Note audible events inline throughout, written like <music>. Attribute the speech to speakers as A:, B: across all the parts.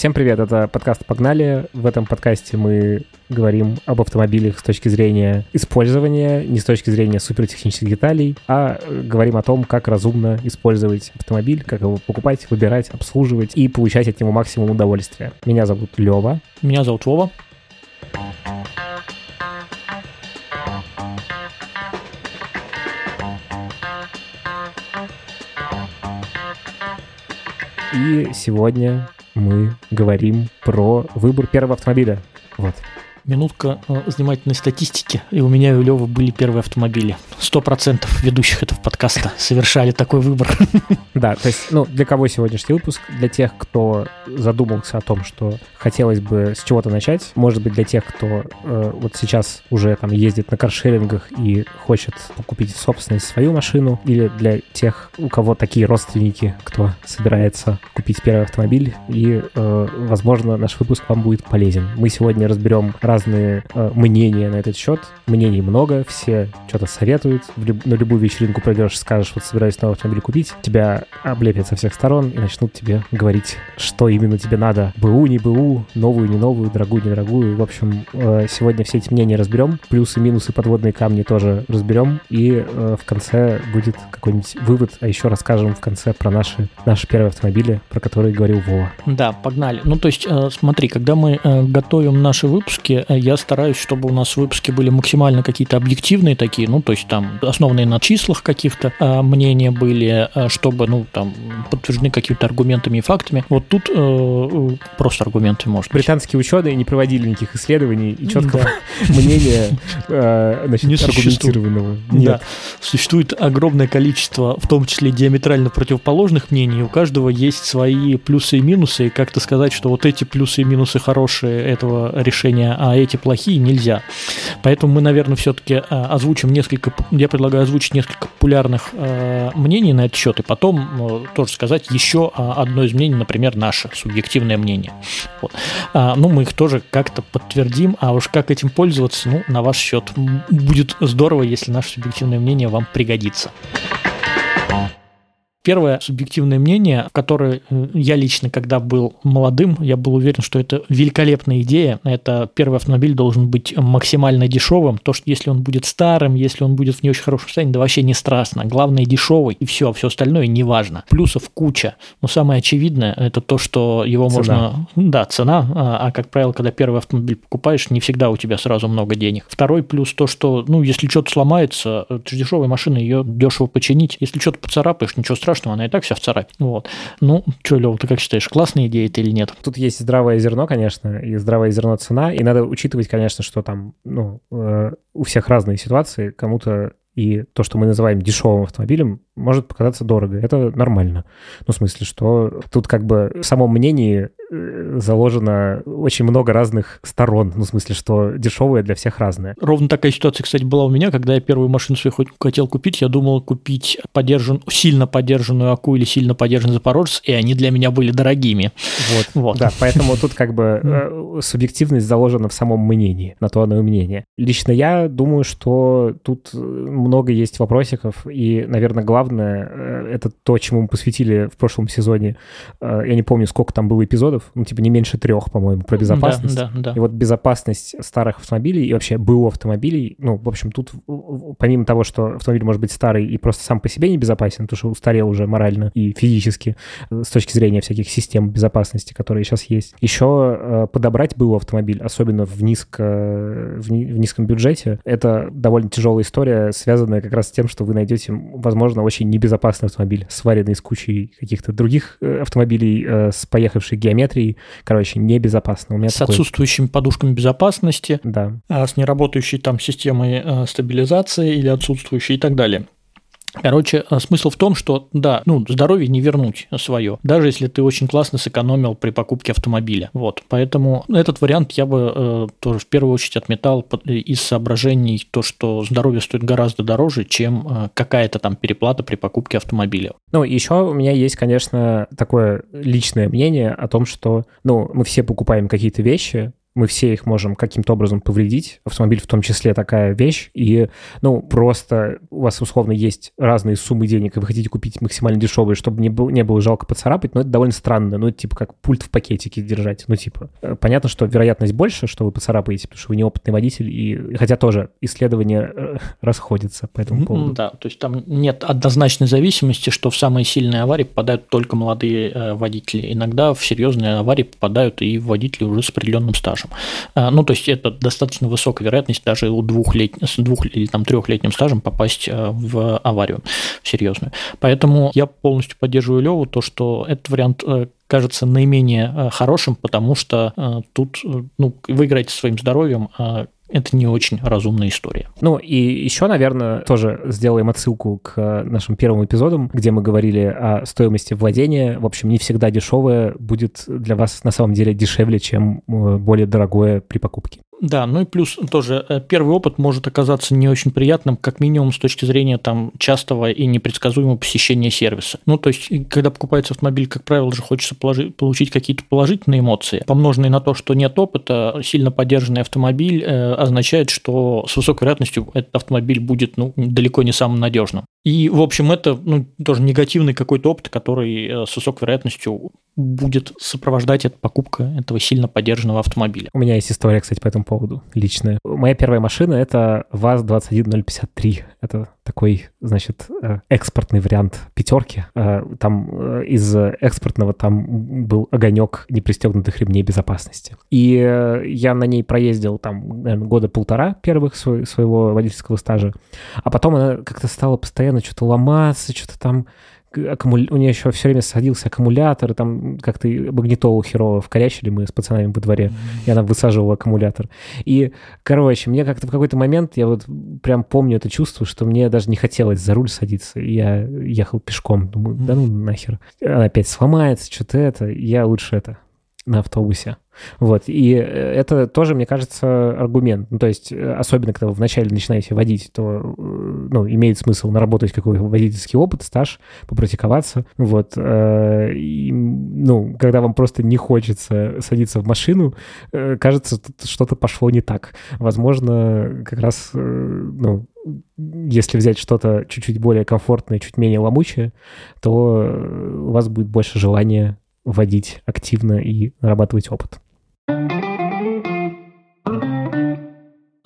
A: Всем привет, это подкаст «Погнали». В этом подкасте мы говорим об автомобилях с точки зрения использования, не с точки зрения супертехнических деталей, а говорим о том, как разумно использовать автомобиль, как его покупать, выбирать, обслуживать и получать от него максимум удовольствия. Меня зовут Лева.
B: Меня зовут Вова.
A: И сегодня мы говорим про выбор первого автомобиля. Вот.
B: Минутка э, занимательной статистики. И у меня и у Левы были первые автомобили. Сто процентов ведущих этого подкаста совершали такой выбор. <laughs>
A: Да, то есть, ну, для кого сегодняшний выпуск? Для тех, кто задумался о том, что хотелось бы с чего-то начать. Может быть, для тех, кто э, вот сейчас уже там ездит на каршерингах и хочет купить в собственность свою машину. Или для тех, у кого такие родственники, кто собирается купить первый автомобиль. И, э, возможно, наш выпуск вам будет полезен. Мы сегодня разберем разные э, мнения на этот счет. Мнений много, все что-то советуют. Люб- на любую вечеринку пройдешь, скажешь, вот собираюсь новый автомобиль купить, тебя облепят со всех сторон и начнут тебе говорить, что именно тебе надо. БУ, не БУ, новую, не новую, дорогую, не дорогую. В общем, э, сегодня все эти мнения разберем. Плюсы, минусы, подводные камни тоже разберем. И э, в конце будет какой-нибудь вывод, а еще расскажем в конце про наши, наши первые автомобили, про которые говорил Вова.
B: Да, погнали. Ну, то есть, э, смотри, когда мы э, готовим наши выпуски, э, я стараюсь, чтобы у нас выпуски были максимально какие-то объективные такие, ну, то есть там основанные на числах каких-то э, мнения были, э, чтобы, ну, там, подтверждены какими-то аргументами и фактами. Вот тут э, э, просто аргументы, может быть.
A: Британские ученые не проводили никаких исследований и четкого <laughs> мнения э, значит,
B: Не существует.
A: аргументированного.
B: Да. Существует огромное количество, в том числе диаметрально противоположных мнений. У каждого есть свои плюсы и минусы. И как-то сказать, что вот эти плюсы и минусы хорошие этого решения, а эти плохие, нельзя. Поэтому мы, наверное, все-таки озвучим несколько, я предлагаю озвучить несколько популярных э, мнений на этот счет, и потом э, тоже сказать еще а, одно из мнений, например, наше субъективное мнение. Вот. А, ну, мы их тоже как-то подтвердим, а уж как этим пользоваться, ну, на ваш счет. Будет здорово, если наше субъективное мнение вам пригодится. Первое субъективное мнение, которое э, я лично, когда был молодым, я был уверен, что это великолепная идея. Это первый автомобиль должен быть максимально дешевым. То, что если он будет старым, если он будет в не очень хорошем состоянии, да вообще не страшно. Главное дешевый, и все, все остальное не важно. Плюсов куча. Но самое очевидное, это то, что его
A: Цена.
B: можно... Да, цена. А, а, как правило, когда первый автомобиль покупаешь, не всегда у тебя сразу много денег. Второй плюс то, что, ну, если что-то сломается, это же дешевая машина, ее дешево починить. Если что-то поцарапаешь, ничего страшного, она и так вся в царапе. Вот. Ну, что, Лев, ты как считаешь, классная идея это или нет?
A: Тут есть здравое зерно, конечно, и здравое зерно цена, и надо учитывать, конечно, что там, ну, э, у всех разные ситуации, кому-то и то, что мы называем дешевым автомобилем, может показаться дорого. Это нормально. Ну, в смысле, что тут как бы в самом мнении э, заложено очень много разных сторон. Ну, в смысле, что дешевое для всех разное.
B: Ровно такая ситуация, кстати, была у меня, когда я первую машину свою хотел купить, я думал купить подержан, сильно подержанную АКУ или сильно подержанный Запорожец, и они для меня были дорогими.
A: Вот, <laughs>
B: Вот.
A: да, поэтому тут как бы э, субъективность заложена в самом мнении, на то оно и мнение. Лично я думаю, что тут э, много есть вопросиков, и, наверное, главное э, это то, чему мы посвятили в прошлом сезоне. Э, Я не помню, сколько там было эпизодов, ну, типа не меньше трех, по-моему, про безопасность.
B: Да, да, да.
A: И вот безопасность старых автомобилей и вообще БУ автомобилей, ну, в общем, тут помимо того, что автомобиль может быть старый и просто сам по себе не безопасен, потому что устарел уже морально и физически э, с точки зрения всяких систем безопасности, которые сейчас есть, еще подобрать БУ автомобиль, особенно в, низко, в, ни- в низком бюджете, это довольно тяжелая история, связанная как раз с тем, что вы найдете, возможно, очень небезопасный автомобиль, сваренный с кучей каких-то других э, автомобилей э, с поехавшей геометрией, короче, небезопасно. У меня
B: С
A: такой-
B: отсутствующими подушками безопасности,
A: Да,
B: а с неработающей там системой э, стабилизации или отсутствующей и так далее. Короче, э, смысл в том, что, да, ну, здоровье не вернуть свое, даже если ты очень классно сэкономил при покупке автомобиля. Вот, поэтому этот вариант я бы э, тоже в первую очередь отметал под- из соображений то, что здоровье стоит гораздо дороже, чем э, какая-то там переплата при покупке автомобиля.
A: Ну, еще у меня есть, конечно, такое личное мнение о том, что, ну, мы все покупаем какие-то вещи, мы все их можем каким-то образом повредить. Автомобиль в том числе такая вещь. И, ну, просто у вас условно есть разные суммы денег, и вы хотите купить максимально дешевые, чтобы не, было, не было жалко поцарапать, но это довольно странно. Ну, это типа как пульт в пакетике держать. Ну, типа, э, понятно, что вероятность больше, что вы поцарапаете, потому что вы неопытный водитель, и хотя тоже исследования э, расходятся по этому поводу.
B: Да, то есть там нет однозначной зависимости, что в самые сильные аварии попадают только молодые э, водители. Иногда в серьезные аварии попадают и водители уже с определенным стажем. А, ну, то есть это достаточно высокая вероятность даже у двухлет... с двух или там трехлетним стажем попасть в аварию серьезную. Поэтому я полностью поддерживаю Леву, то, что этот вариант кажется наименее хорошим, потому что тут ну, вы играете своим здоровьем, а это не очень разумная история.
A: Ну и еще, наверное, тоже сделаем отсылку к нашим первым эпизодам, где мы говорили о стоимости владения. В общем, не всегда дешевое будет для вас на самом деле дешевле, чем э, более дорогое при покупке.
B: Да, ну и плюс тоже э, первый опыт может оказаться не очень приятным, как минимум с точки зрения там частого и непредсказуемого посещения сервиса. Ну, то есть, когда покупается автомобиль, как правило, же хочется положить, получить какие-то положительные эмоции, помноженные на то, что нет опыта, сильно поддержанный автомобиль э, означает, что с высокой вероятностью этот автомобиль будет ну, далеко не самым надежным. И, в общем, это ну, тоже негативный какой-то опыт, который э, с высокой вероятностью будет сопровождать эту покупка этого сильно поддержанного автомобиля.
A: У меня есть история, кстати, по этому поводу, личная. Моя первая машина — это ВАЗ-21053. Это такой, значит, э, экспортный вариант пятерки. Э, там из экспортного там был огонек непристегнутых ремней безопасности. И я на ней проездил там, наверное, года полтора первых своего водительского стажа. А потом она как-то стала постоянно что-то ломаться, что-то там аккумуля... у нее еще все время садился аккумулятор, там как-то магнитолу херово вкорячили мы с пацанами во дворе, mm-hmm. и она высаживала аккумулятор. И, короче, мне как-то в какой-то момент, я вот прям помню это чувство, что мне даже не хотелось за руль садиться, я ехал пешком, думаю, да ну нахер. Она опять сломается, что-то это, я лучше это, на автобусе. Вот, и э, это тоже, мне кажется, аргумент. Ну, то есть, э, особенно, когда вы вначале начинаете водить, то, э, ну, имеет смысл наработать какой-то водительский опыт, стаж, попрактиковаться. Вот, и, ну, когда вам просто не хочется садиться в машину, кажется, что-то пошло не так. Возможно, как раз, ну, если взять что-то чуть-чуть более комфортное, чуть менее ломучее, то у вас будет больше желания водить активно и нарабатывать опыт.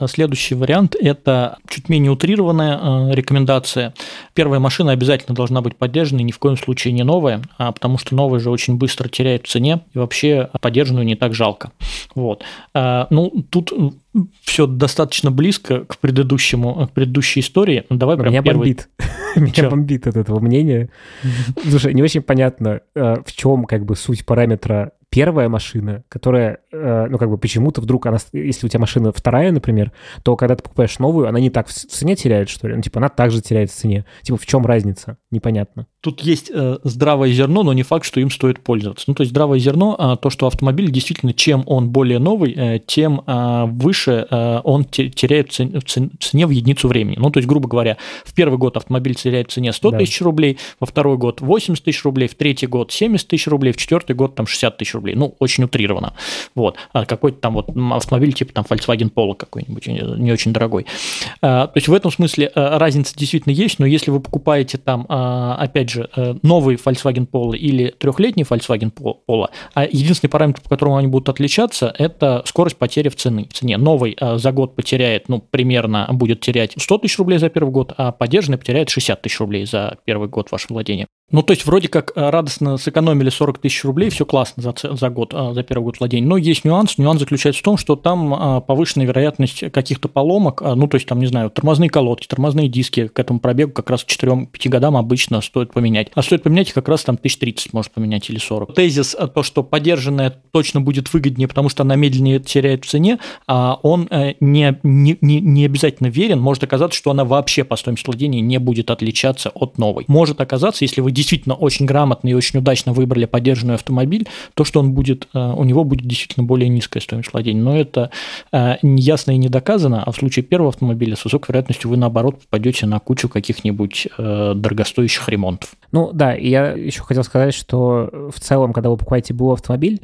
B: Следующий вариант – это чуть менее утрированная э, рекомендация. Первая машина обязательно должна быть поддержана, ни в коем случае не новая, а потому что новая же очень быстро теряет в цене, и вообще поддержанную не так жалко. Вот. А, ну, тут все достаточно близко к предыдущему, к предыдущей истории. Ну, давай
A: прям Меня первый... бомбит. <laughs> Меня бомбит от этого мнения. <laughs> Слушай, не очень понятно, э, в чем как бы суть параметра первая машина, которая, э, ну, как бы почему-то вдруг она, если у тебя машина вторая, например, то когда ты покупаешь новую, она не так в цене теряет, что ли? Ну, типа, она также теряет в цене. Типа, в чем разница? Непонятно.
B: Тут есть э, здравое зерно, но не факт, что им стоит пользоваться. Ну, то есть здравое зерно, а, то, что автомобиль действительно, чем он более новый, э, тем э, выше э, он теряет в цене, в цене в единицу времени. Ну, то есть, грубо говоря, в первый год автомобиль теряет в цене 100 да. тысяч рублей, во второй год 80 тысяч рублей, в третий год 70 тысяч рублей, в четвертый год там 60 тысяч рублей рублей. Ну, очень утрированно. Вот. А какой-то там вот автомобиль типа там Volkswagen Polo какой-нибудь, не очень дорогой. А, то есть в этом смысле а, разница действительно есть, но если вы покупаете там, а, опять же, э, новый Volkswagen Polo или трехлетний Volkswagen Polo, единственный параметр, по которому они будут отличаться, это скорость потери в цене. В цене. Новый за год потеряет, ну, примерно будет терять 100 тысяч рублей за первый год, а поддержанный потеряет 60 тысяч рублей за первый год вашего владения. Ну, то есть, вроде как э, радостно сэкономили 40 тысяч рублей, все классно за, за год, э, за первый год владения. Но есть нюанс. Нюанс заключается в том, что там э, повышенная вероятность каких-то поломок, ну, то есть, там, не знаю, тормозные колодки, тормозные диски к этому пробегу как раз к 4-5 годам обычно стоит поменять. А стоит поменять как раз там 1030 может поменять или 40. Тезис, то, что поддержанная точно будет выгоднее, потому что она медленнее теряет в цене, а он не, не, не обязательно верен. Может оказаться, что она вообще по стоимости владения не будет отличаться от новой. Может оказаться, если вы действительно очень грамотно и очень удачно выбрали поддержанный автомобиль, то, что он будет, э, у него будет действительно более низкая стоимость владения. Но это э, неясно и не доказано, а в случае первого автомобиля с высокой вероятностью вы, наоборот, попадете на кучу каких-нибудь э, дорогостоящих ремонтов.
A: Ну да, и я еще хотел сказать, что в целом, когда вы покупаете БУ автомобиль,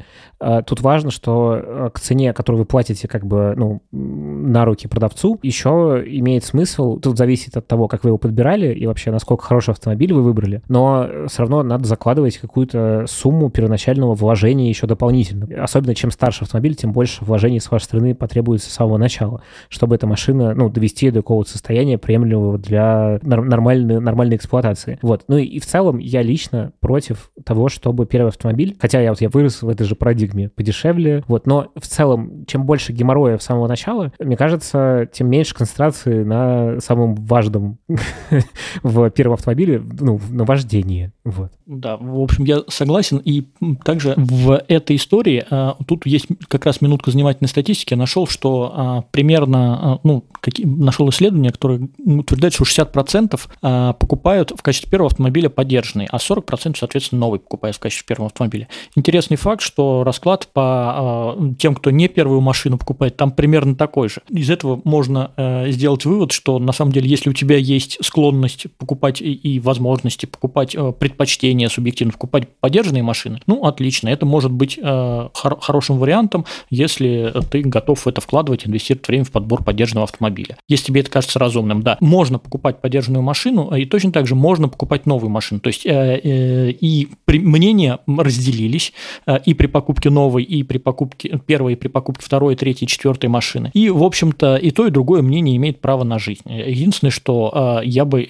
A: тут важно, что к цене, которую вы платите как бы ну, на руки продавцу, еще имеет смысл, тут зависит от того, как вы его подбирали и вообще насколько хороший автомобиль вы выбрали, но все равно надо закладывать какую-то сумму первоначального вложения еще дополнительно. Особенно чем старше автомобиль, тем больше вложений с вашей стороны потребуется с самого начала, чтобы эта машина, ну, довести до какого-то состояния приемлемого для нормальной, нормальной эксплуатации. Вот. Ну и в целом я лично против того, чтобы первый автомобиль, хотя я вот я вырос в этой же парадигме, подешевле, вот, но в целом, чем больше геморроя в самого начала, мне кажется, тем меньше концентрации на самом важном <laughs> в первом автомобиле, ну, на вождении. Вот.
B: Да, в общем, я согласен. И также в этой истории, а, тут есть как раз минутка занимательной статистики, я нашел, что а, примерно, а, ну, какие, нашел исследование, которое утверждает, что 60% покупают в качестве первого автомобиля поддержанный, а 40% соответственно новый покупают в качестве первого автомобиля. Интересный факт, что расклад по тем, кто не первую машину покупает, там примерно такой же. Из этого можно сделать вывод, что на самом деле, если у тебя есть склонность покупать и возможности покупать предпочтение субъективно покупать поддержанные машины, ну, отлично, это может быть э, хор- хорошим вариантом, если ты готов в это вкладывать, инвестировать время в подбор поддержанного автомобиля. Если тебе это кажется разумным, да, можно покупать поддержанную машину, и точно так же можно покупать новую машину. То есть э, э, и мнения разделились э, и при покупке новой, и при покупке первой, и при покупке второй, третьей, четвертой машины. И, в общем-то, и то, и другое мнение имеет право на жизнь. Единственное, что э, я бы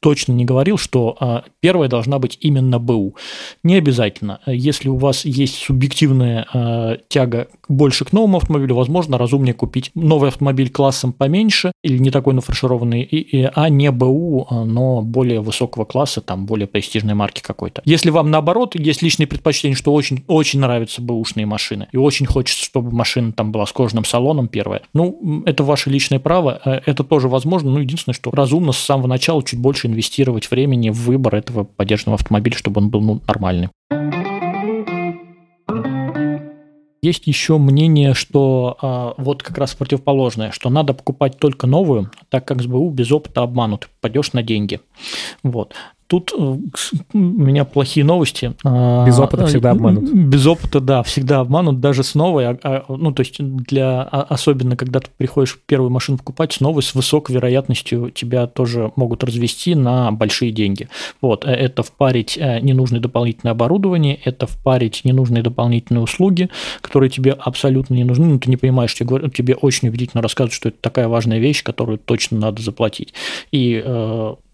B: точно не говорил, что а, первая должна быть именно БУ. Не обязательно. Если у вас есть субъективная а, тяга больше к новому автомобилю, возможно, разумнее купить новый автомобиль классом поменьше или не такой нафаршированный, а не БУ, а, но более высокого класса, там более престижной марки какой-то. Если вам наоборот есть личные предпочтения, что очень, очень нравятся бэушные машины, и очень хочется, чтобы машина там была с кожаным салоном первая, ну, это ваше личное право, э, это тоже возможно, но единственное, что разумно с самого начала чуть больше инвестировать времени в выбор этого поддержанного автомобиля, чтобы он был ну, нормальный. Есть еще мнение, что а, вот как раз противоположное, что надо покупать только новую, так как с БУ без опыта обманут, пойдешь на деньги. Вот. Тут э, у меня плохие новости.
A: А, без опыта всегда обманут.
B: Без опыта, да, всегда обманут, даже с новой. А, а, ну, то есть, для, особенно когда ты приходишь первую машину покупать, с новой, с высокой вероятностью тебя тоже могут развести на большие деньги. Вот, э, это впарить э, ненужное дополнительное оборудование, это впарить ненужные дополнительные услуги, которые тебе абсолютно не нужны, но ты не понимаешь, тебе, тебе очень убедительно рассказывают, что это такая важная вещь, которую точно надо заплатить. И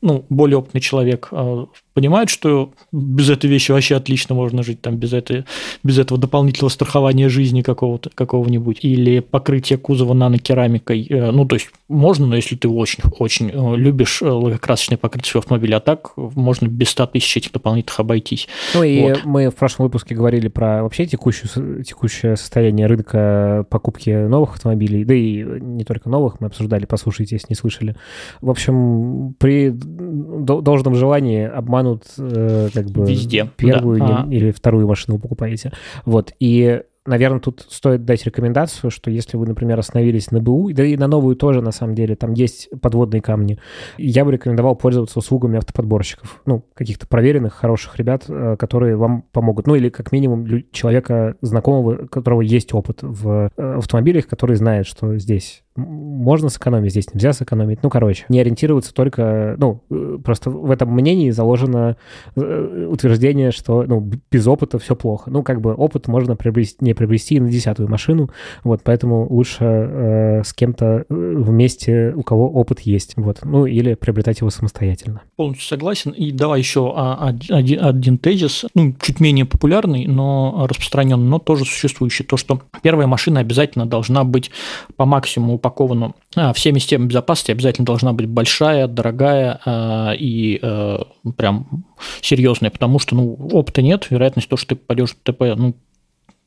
B: ну, более опытный человек а, понимает, что без этой вещи вообще отлично можно жить, там, без, этой, без этого дополнительного страхования жизни какого-то, какого-нибудь, или покрытие кузова нанокерамикой. Э, ну, то есть можно, но если ты очень-очень э, любишь э, лакокрасочное покрытие своего автомобиля, а так можно без 100 тысяч этих дополнительных обойтись.
A: Ну и вот. мы в прошлом выпуске говорили про вообще текущую, текущее состояние рынка покупки новых автомобилей, да и не только новых, мы обсуждали, послушайте, если не слышали. В общем, при должном желании обманут э, как бы
B: Везде.
A: первую да. или вторую машину покупаете. Вот. И наверное, тут стоит дать рекомендацию, что если вы, например, остановились на БУ, да и на новую тоже, на самом деле, там есть подводные камни, я бы рекомендовал пользоваться услугами автоподборщиков, ну, каких-то проверенных, хороших ребят, э, которые вам помогут. Ну, или как минимум человека знакомого, у которого есть опыт в э, автомобилях, который знает, что здесь можно сэкономить, здесь нельзя сэкономить. Ну, короче, не ориентироваться только... Ну, э, просто в этом мнении заложено э, утверждение, что ну, без опыта все плохо. Ну, как бы опыт можно приобрести, не приобрести на десятую машину, вот, поэтому лучше э, с кем-то э, вместе, у кого опыт есть, вот, ну, или приобретать его самостоятельно.
B: Полностью согласен. И давай еще один, один тезис, ну, чуть менее популярный, но распространенный, но тоже существующий. То, что первая машина обязательно должна быть по максимуму упакована а, всеми системами безопасности, обязательно должна быть большая, дорогая а, и а, прям серьезная, потому что ну, опыта нет, вероятность того, что ты попадешь в ТП,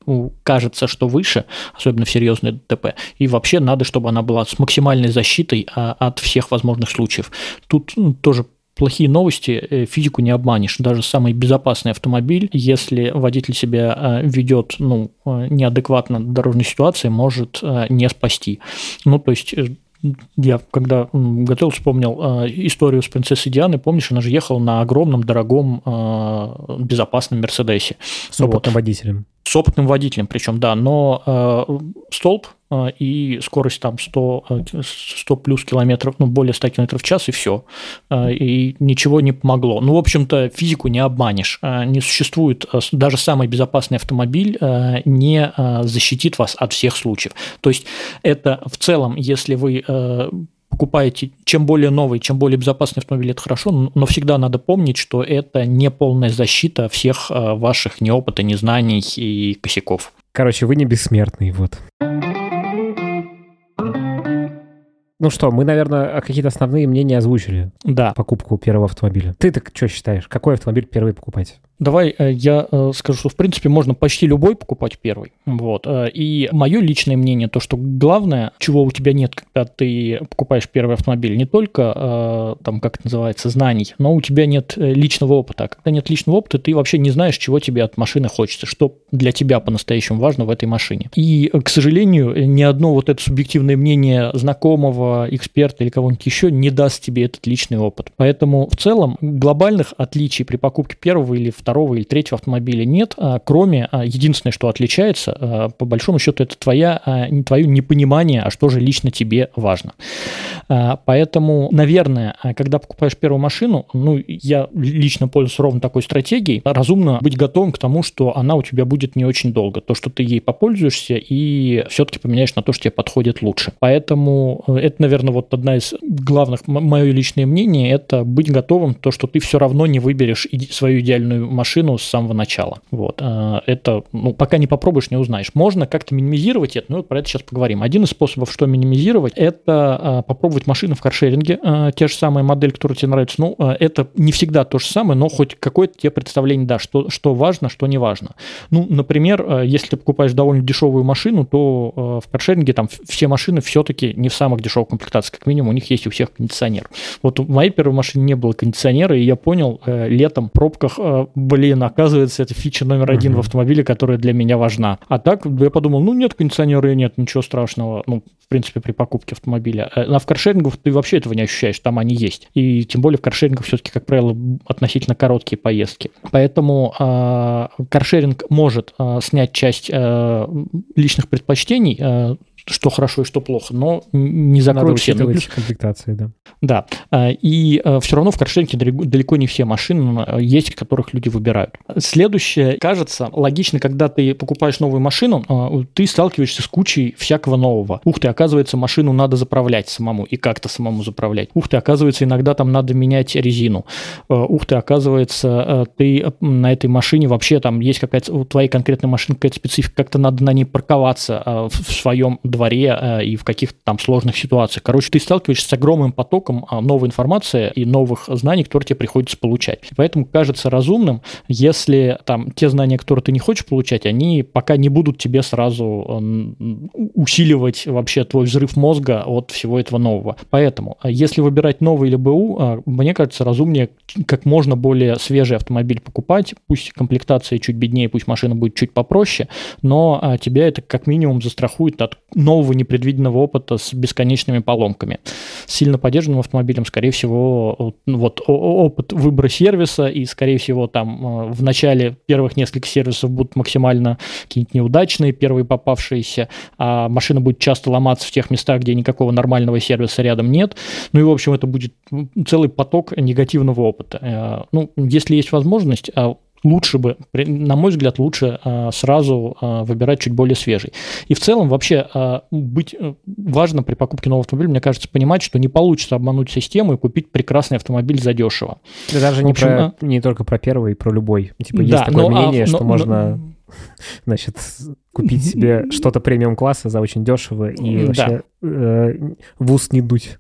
B: ну, кажется, что выше, особенно в серьезной ДТП. И вообще надо, чтобы она была с максимальной защитой от всех возможных случаев. Тут ну, тоже плохие новости, физику не обманешь. Даже самый безопасный автомобиль, если водитель себя ведет ну, неадекватно дорожной ситуации, может не спасти. Ну, то есть я когда готовил, вспомнил э, историю с принцессой Дианы. Помнишь, она же ехала на огромном, дорогом, э, безопасном Мерседесе.
A: С опытным вот. водителем.
B: С опытным водителем, причем, да. Но э, столб а, и скорость там 100, 100 э, плюс километров, ну, более 100 километров в час, и все. А, и ничего не помогло. Ну, в общем-то, физику не обманешь. Не существует, даже самый безопасный автомобиль не защитит вас от всех случаев. То есть это в целом, если вы покупаете, чем более новый, чем более безопасный автомобиль, это хорошо, но всегда надо помнить, что это не полная защита всех ваших неопыта, незнаний и косяков.
A: Короче, вы не бессмертный, вот. Ну что, мы, наверное, какие-то основные мнения озвучили.
B: Да.
A: Покупку первого автомобиля. Ты так что считаешь? Какой автомобиль первый покупать?
B: Давай э, я э, скажу, что в принципе можно почти любой покупать первый. Вот. Э, и мое личное мнение, то, что главное, чего у тебя нет, когда ты покупаешь первый автомобиль, не только, там, как это называется, знаний, но у тебя нет личного опыта. А когда нет личного опыта, ты вообще не знаешь, чего тебе от машины хочется, что для тебя по-настоящему важно в этой машине. И, к сожалению, ни одно вот это субъективное мнение знакомого, эксперта или кого-нибудь еще не даст тебе этот личный опыт. Поэтому в целом глобальных отличий при покупке первого или второго второго или третьего автомобиля нет, а, кроме а, единственное, что отличается, а, по большому счету, это твоя, твое непонимание, а что же лично тебе важно. Поэтому, наверное, когда покупаешь первую машину, ну, я лично пользуюсь ровно такой стратегией, разумно быть готовым к тому, что она у тебя будет не очень долго. То, что ты ей попользуешься и все-таки поменяешь на то, что тебе подходит лучше. Поэтому э, это, наверное, вот одна из главных, мое личное мнение, это быть готовым, то, что ты все равно не выберешь свою идеальную машину с самого начала. Вот. А, это, ну, пока не попробуешь, не узнаешь. Можно как-то минимизировать это, но про это сейчас поговорим. Один из способов, что минимизировать, это а, попробовать машину в каршеринге, а, те же самые модели, которые тебе нравятся. Ну, это не всегда то же самое, но хоть какое-то тебе представление, да, что, что важно, что не важно. Ну, например, если ты покупаешь довольно дешевую машину, то в каршеринге там все машины все-таки не в самых дешевых комплектациях, как минимум у них есть у всех кондиционер. Вот в моей первой машине не было кондиционера, и я понял э, летом в пробках блин, оказывается, это фича номер один в автомобиле, которая для меня важна. А так я подумал, ну нет кондиционера нет, ничего страшного, ну, в принципе, при покупке автомобиля. А в каршерингах ты вообще этого не ощущаешь, там они есть. И тем более в каршерингах все-таки, как правило, относительно короткие поездки. Поэтому э, каршеринг может э, снять часть э, личных предпочтений, э, что хорошо и что плохо, но не закроет
A: все. Ну, комплектации, да.
B: Да, а, и а, все равно в каршеринге далеко не все машины а, есть, которых люди выбирают. Следующее, кажется, логично, когда ты покупаешь новую машину, ты сталкиваешься с кучей всякого нового. Ух ты, оказывается, машину надо заправлять самому и как-то самому заправлять. Ух ты, оказывается, иногда там надо менять резину. Ух ты, оказывается, ты на этой машине вообще там есть какая-то, у твоей конкретной машины какая-то специфика, как-то надо на ней парковаться в своем дворе э, и в каких-то там сложных ситуациях. Короче, ты сталкиваешься с огромным потоком а, новой информации и новых знаний, которые тебе приходится получать. Поэтому кажется разумным, если там те знания, которые ты не хочешь получать, они пока не будут тебе сразу усиливать вообще твой взрыв мозга от всего этого нового. Поэтому, а, если выбирать новый или БУ, а, мне кажется разумнее как можно более свежий автомобиль покупать, пусть комплектация чуть беднее, пусть машина будет чуть попроще, но тебя это как минимум застрахует от нового непредвиденного опыта с бесконечными поломками. С сильно поддержанным автомобилем, скорее всего, вот опыт выбора сервиса и, скорее всего, там э, в начале первых несколько сервисов будут максимально какие-нибудь неудачные, первые попавшиеся, а машина будет часто ломаться в тех местах, где никакого нормального сервиса рядом нет. Ну и, в общем, это будет целый поток негативного опыта. Э, ну, если есть возможность, а лучше бы, на мой взгляд, лучше а, сразу а, выбирать чуть более свежий. И в целом вообще а, быть э, важно при покупке нового автомобиля, мне кажется, понимать, что не получится обмануть систему и купить прекрасный автомобиль задешево.
A: Да даже не, общем, про, не только про первый, про любой. Типа да, есть такое но, мнение, а, что но, можно, но... <laughs> значит, купить <laughs> себе что-то премиум-класса за очень дешево и вообще э, в ус не дуть.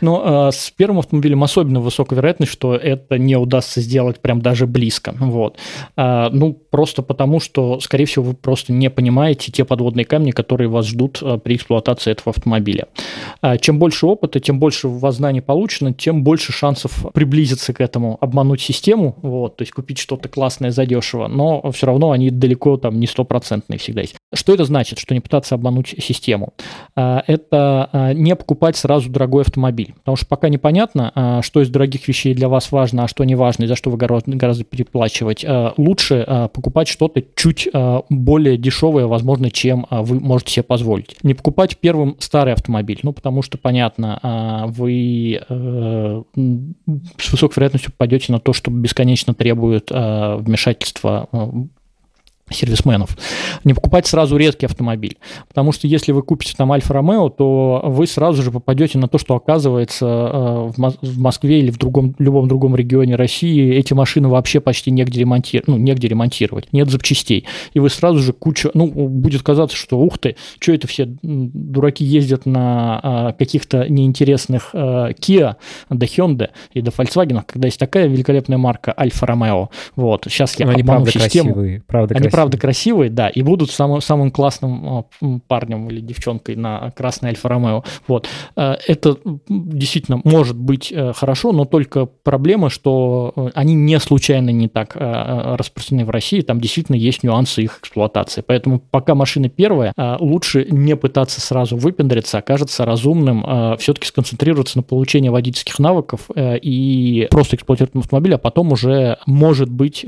B: Но э, с первым автомобилем особенно высокая вероятность, что это не удастся сделать прям даже близко. Вот. Э, ну, просто потому, что, скорее всего, вы просто не понимаете те подводные камни, которые вас ждут э, при эксплуатации этого автомобиля. Э, чем больше опыта, тем больше у вас знаний получено, тем больше шансов приблизиться к этому, обмануть систему, вот, то есть купить что-то классное задешево, но все равно они далеко там не стопроцентные всегда есть. Что это значит, что не пытаться обмануть систему? Э, это э, не покупать сразу дорогой автомобиль. Потому что пока непонятно, а, что из дорогих вещей для вас важно, а что не важно, и за что вы гораздо, гораздо переплачивать. А, лучше а, покупать что-то чуть более дешевое, возможно, чем вы можете себе позволить. Не покупать первым старый автомобиль, ну, потому что, понятно, вы э, с высокой вероятностью попадете на то, что бесконечно требует вмешательства сервисменов, не покупать сразу редкий автомобиль. Потому что если вы купите там Альфа Ромео, то вы сразу же попадете на то, что оказывается э, в Москве или в другом, любом другом регионе России эти машины вообще почти негде ремонтировать, ну, негде ремонтировать, нет запчастей. И вы сразу же кучу, ну, будет казаться, что ух ты, что это все дураки ездят на а, каких-то неинтересных а, Kia, до Hyundai и до Volkswagen, когда есть такая великолепная марка Альфа Ромео. Вот, сейчас я
A: Но они правда систему. красивые, правда
B: они правда красивые, да, и будут самым, самым классным а, парнем или девчонкой на красной Альфа-Ромео. Вот. Э, это действительно может быть э, хорошо, но только проблема, что э, они не случайно не так распространены в России, там действительно есть нюансы их эксплуатации. Поэтому пока машина первая, лучше не пытаться сразу выпендриться, окажется разумным все-таки сконцентрироваться на получении водительских навыков и просто эксплуатировать автомобиль, а потом уже, может быть,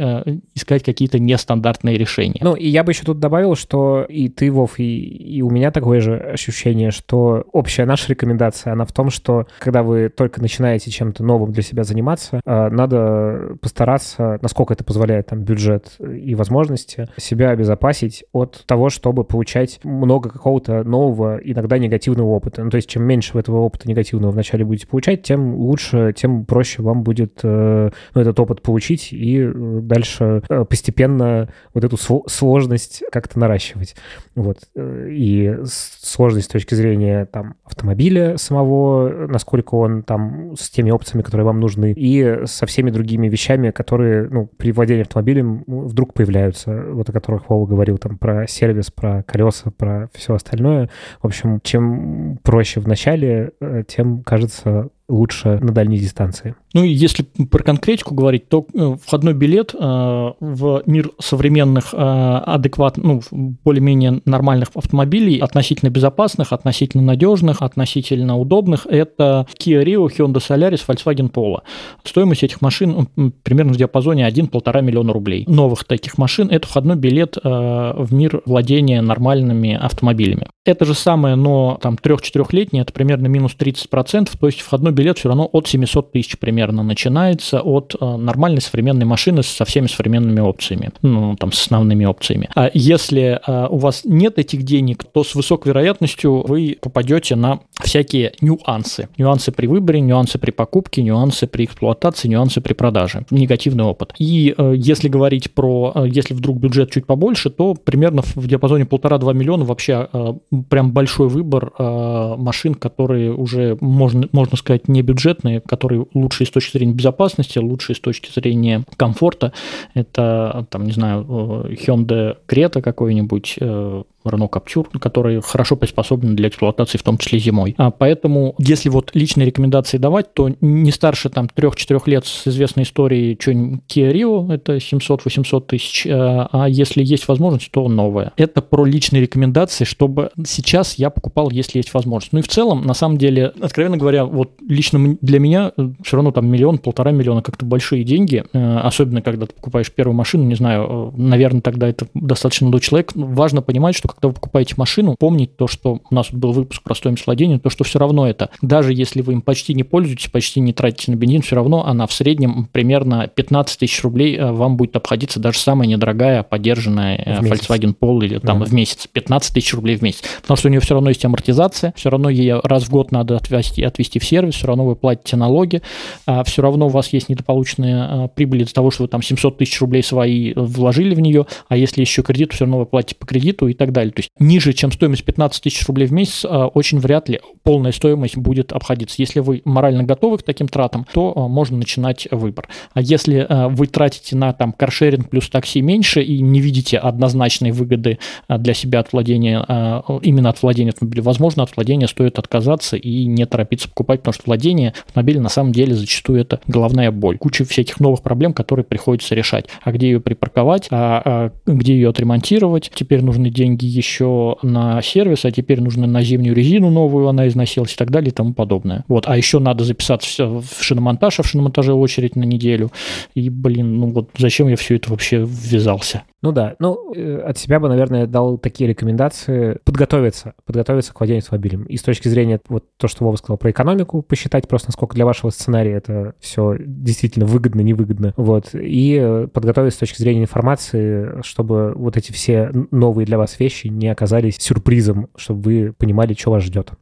B: искать какие-то нестандартные решения решения.
A: Ну, и я бы еще тут добавил, что и ты, Вов, и, и у меня такое же ощущение, что общая наша рекомендация, она в том, что когда вы только начинаете чем-то новым для себя заниматься, э, надо постараться, насколько это позволяет там бюджет и возможности, себя обезопасить от того, чтобы получать много какого-то нового, иногда негативного опыта. Ну, то есть чем меньше вы этого опыта негативного вначале будете получать, тем лучше, тем проще вам будет э, ну, этот опыт получить и э, дальше постепенно вот эту сложность как-то наращивать. Вот. И сложность с точки зрения там, автомобиля самого, насколько он там с теми опциями, которые вам нужны, и со всеми другими вещами, которые ну, при владении автомобилем вдруг появляются, вот о которых Вова говорил, там про сервис, про колеса, про все остальное. В общем, чем проще в начале, э, тем, кажется, лучше на дальней дистанции.
B: Ну и если про конкретику говорить, то э, входной билет э, в мир современных, э, адекватных, ну, более-менее нормальных автомобилей, относительно безопасных, относительно надежных, относительно удобных, это Kia Rio, Hyundai Solaris, Volkswagen Polo. Стоимость этих машин примерно в диапазоне 1-1,5 миллиона рублей. Новых таких машин – это входной билет в мир владения нормальными автомобилями. Это же самое, но там 3-4-летний, это примерно минус 30%, то есть входной билет все равно от 700 тысяч примерно начинается, от э, нормальной современной машины со всеми современными опциями, ну, там, с основными опциями. А если э, у вас нет этих денег, то с высокой вероятностью вы попадете на всякие нюансы. Нюансы при выборе, нюансы при покупке, нюансы при эксплуатации, нюансы при продаже. Негативный опыт. И э, если говорить про, если вдруг бюджет чуть побольше, то примерно в диапазоне полтора-два миллиона вообще прям большой выбор машин, которые уже можно, можно сказать не бюджетные, которые лучшие с точки зрения безопасности, лучшие с точки зрения комфорта. Это, там, не знаю, э, Hyundai Creta какой-нибудь, э, Renault Captur, которые хорошо приспособлены для эксплуатации, в том числе зимой. А поэтому, если вот личные рекомендации давать, то не старше там 3-4 лет с известной историей что-нибудь Kia Rio, это 700-800 тысяч, а, а если есть возможность, то новое. Это про личные рекомендации, чтобы сейчас я покупал, если есть возможность. Ну и в целом, на самом деле, откровенно говоря, вот лично для меня э, все равно там миллион, полтора миллиона как-то большие деньги, э, особенно когда ты покупаешь первую машину, не знаю, э, наверное, тогда это достаточно молодой человек. Важно понимать, что когда вы покупаете машину, помнить то, что у нас был выпуск про стоимость владения, то, что все равно это, даже если вы им почти не пользуетесь, почти не тратите на бензин, все равно она в среднем примерно 15 тысяч рублей э, вам будет обходиться даже самая недорогая поддержанная э, Volkswagen Polo или там mm. в месяц, 15 тысяч рублей в месяц, потому что у нее все равно есть амортизация, все равно ей раз в год надо отвезти, отвезти в сервис, все равно вы платите налоги, а все равно у вас есть недополученные прибыли из-за того, что вы там 700 тысяч рублей свои вложили в нее, а если еще кредит, все равно вы платите по кредиту и так далее. То есть ниже, чем стоимость 15 тысяч рублей в месяц, а, очень вряд ли полная стоимость будет обходиться. Если вы морально готовы к таким тратам, то а, можно начинать выбор. А если а, вы тратите на там каршеринг плюс такси меньше и не видите однозначной выгоды для себя от владения, именно от владения автомобиля, возможно, от владения стоит отказаться и не торопиться покупать, потому что владение автомобиля на самом деле зачастую это головная боль. Куча всяких новых проблем, которые приходится решать. А где ее припарковать, а, а где ее отремонтировать. Теперь нужны деньги еще на сервис, а теперь нужно на зимнюю резину новую, она износилась и так далее и тому подобное. Вот. А еще надо записаться в шиномонтаж, а в шиномонтаже очередь на неделю. И, блин, ну вот зачем я все это вообще ввязался?
A: Ну да, ну э, от себя бы, наверное, дал такие рекомендации подготовиться, подготовиться к владению автомобилем. И с точки зрения вот то, что Вова сказал про экономику, посчитать просто, насколько для вашего сценария это все действительно выгодно, невыгодно. Вот. И э, подготовиться с точки зрения информации, чтобы вот эти все новые для вас вещи не оказались сюрпризом, чтобы вы понимали, что вас ждет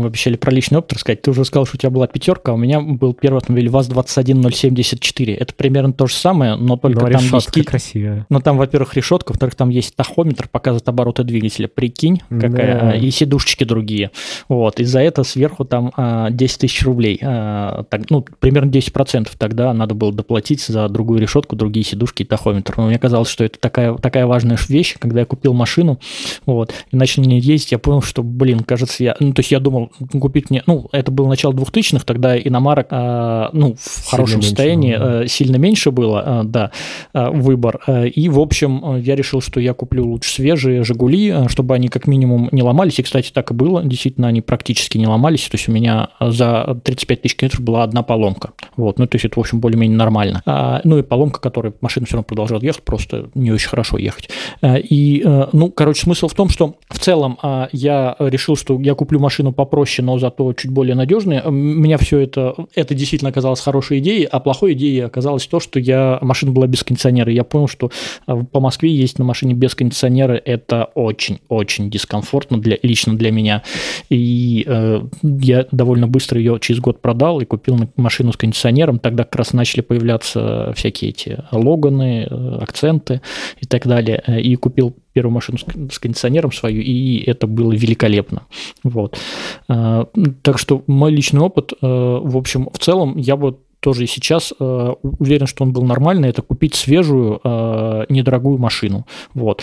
B: мы обещали про личный опыт рассказать. Ты уже сказал, что у тебя была пятерка, а у меня был первый автомобиль ВАЗ-21074. Это примерно то же самое, но только но
A: там
B: есть...
A: красивая.
B: Но там, во-первых, решетка, во-вторых, там есть тахометр, показывает обороты двигателя. Прикинь, какая... Да. И сидушечки другие. Вот. И за это сверху там 10 а, тысяч рублей. А, так, ну, примерно 10% тогда надо было доплатить за другую решетку, другие сидушки и тахометр. Но мне казалось, что это такая, такая важная вещь, когда я купил машину, вот, и начал на ней ездить, я понял, что, блин, кажется, я... Ну, то есть я думал, купить мне, ну, это было начало 2000-х, тогда иномарок, э, ну, в сильно хорошем состоянии было, э, сильно меньше было, э, да, э, выбор. И, в общем, я решил, что я куплю лучше свежие «Жигули», чтобы они как минимум не ломались. И, кстати, так и было. Действительно, они практически не ломались. То есть у меня за 35 тысяч километров была одна поломка. Вот, ну, то есть это, в общем, более-менее нормально. А, ну, и поломка, которая машина все равно продолжала ехать, просто не очень хорошо ехать. И, ну, короче, смысл в том, что в целом я решил, что я куплю машину попроще, попроще, но зато чуть более надежные. Меня все это, это действительно оказалось хорошей идеей, а плохой идеей оказалось то, что я, машина была без кондиционера. Я понял, что а, по Москве есть на машине без кондиционера, это очень-очень дискомфортно для, лично для меня. И э, я довольно быстро ее через год продал и купил машину с кондиционером. Тогда как раз начали появляться всякие эти логаны, э, акценты и так далее. И купил первую машину с кондиционером свою, и это было великолепно. Вот. А, так что мой личный опыт, э, в общем, в целом, я бы тоже и сейчас э, уверен, что он был нормальный, это купить свежую, э, недорогую машину. Вот.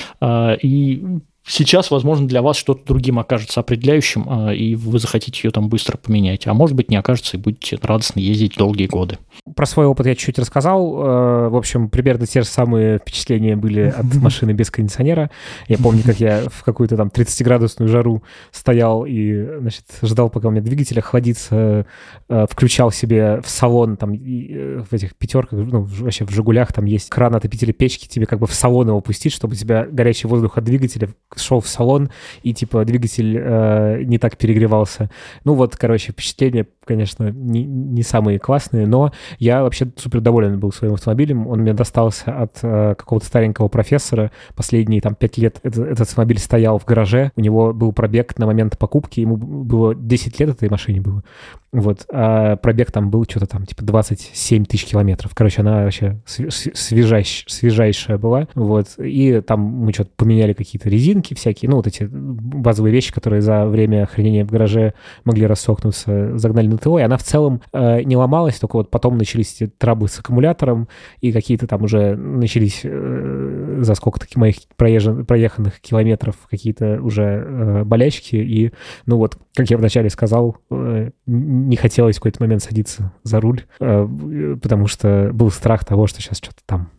B: И сейчас, возможно, для вас что-то другим окажется определяющим, и вы захотите ее там быстро поменять. А может быть, не окажется, и будете радостно ездить долгие годы.
A: Про свой опыт я чуть-чуть рассказал. Э, в общем, примерно те же самые впечатления были <laughs> от машины без кондиционера. Я помню, как я в какую-то там 30-градусную жару стоял и, значит, ждал, пока у меня двигатель охладится, э, включал себе в салон, там, э, в этих пятерках, ну, вообще в «Жигулях» там есть кран отопителя печки, тебе как бы в салон его пустить, чтобы у тебя горячий воздух от двигателя шел в салон, и, типа, двигатель э, не так перегревался. Ну, вот, короче, впечатления, конечно, не, не самые классные, но я вообще супер доволен был своим автомобилем. Он мне достался от э, какого-то старенького профессора. Последние там пять лет этот, этот автомобиль стоял в гараже. У него был пробег на момент покупки. Ему было 10 лет этой машине было. Вот. А пробег там был что-то там типа 27 тысяч километров. Короче, она вообще свежайш, свежайшая была. Вот. И там мы что-то поменяли какие-то резинки всякие. Ну, вот эти базовые вещи, которые за время хранения в гараже могли рассохнуться, загнали на ТО. И она в целом э, не ломалась, только вот потом начались эти траблы с аккумулятором, и какие-то там уже начались э, за сколько-то моих проезжен, проеханных километров какие-то уже э, болячки, и, ну вот, как я вначале сказал, э, не хотелось в какой-то момент садиться за руль, э, потому что был страх того, что сейчас что-то там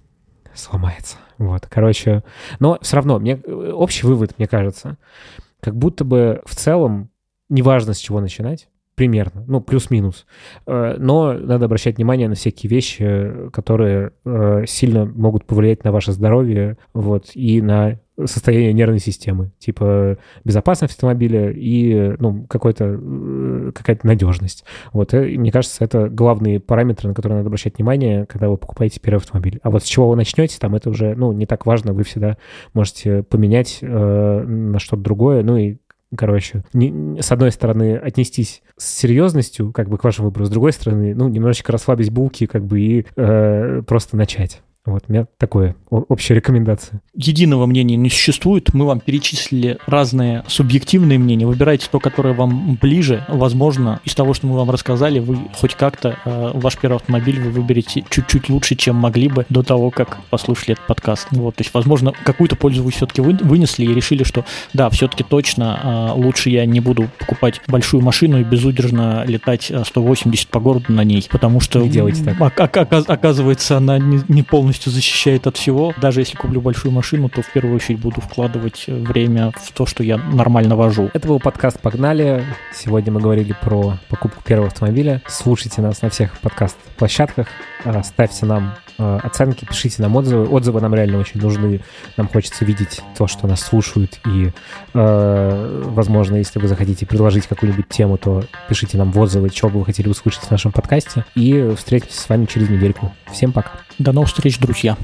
A: сломается. Вот, короче, но все равно, мне э, общий вывод, мне кажется, как будто бы в целом неважно, с чего начинать, примерно, ну, плюс-минус. Э, но надо обращать внимание на всякие вещи, которые э, сильно могут повлиять на ваше здоровье, вот, и на состояние нервной системы, типа безопасность автомобиля и ну, какой-то, э, какая-то надежность. Вот, и мне кажется, это главные параметры, на которые надо обращать внимание, когда вы покупаете первый автомобиль. А вот с чего вы начнете, там это уже, ну, не так важно, вы всегда можете поменять э, на что-то другое, ну и короче, не, с одной стороны, отнестись с серьезностью, как бы к вашему выбору, с другой стороны, ну, немножечко расслабить булки, как бы, и э, просто начать. Вот, у меня такое общая рекомендация.
B: Единого мнения не существует. Мы вам перечислили разные субъективные мнения. Выбирайте то, которое вам ближе. Возможно, из того, что мы вам рассказали, вы хоть как-то э, ваш первый автомобиль вы выберете чуть-чуть лучше, чем могли бы до того, как послушали этот подкаст. Вот, то есть, возможно, какую-то пользу вы все-таки вы, вынесли и решили, что да, все-таки точно э, лучше я не буду покупать большую машину и безудержно летать 180 э, по городу на ней, потому что
A: не делайте так.
B: оказывается, она не, не полностью полностью защищает от всего. Даже если куплю большую машину, то в первую очередь буду вкладывать время в то, что я нормально вожу.
A: Это был подкаст «Погнали». Сегодня мы говорили про покупку первого автомобиля. Слушайте нас на всех подкаст-площадках. А, ставьте нам оценки, пишите нам отзывы. Отзывы нам реально очень нужны. Нам хочется видеть то, что нас слушают. И, э, возможно, если вы захотите предложить какую-нибудь тему, то пишите нам в отзывы, что бы вы хотели услышать в нашем подкасте. И встретимся с вами через недельку. Всем пока.
B: До новых встреч, друзья.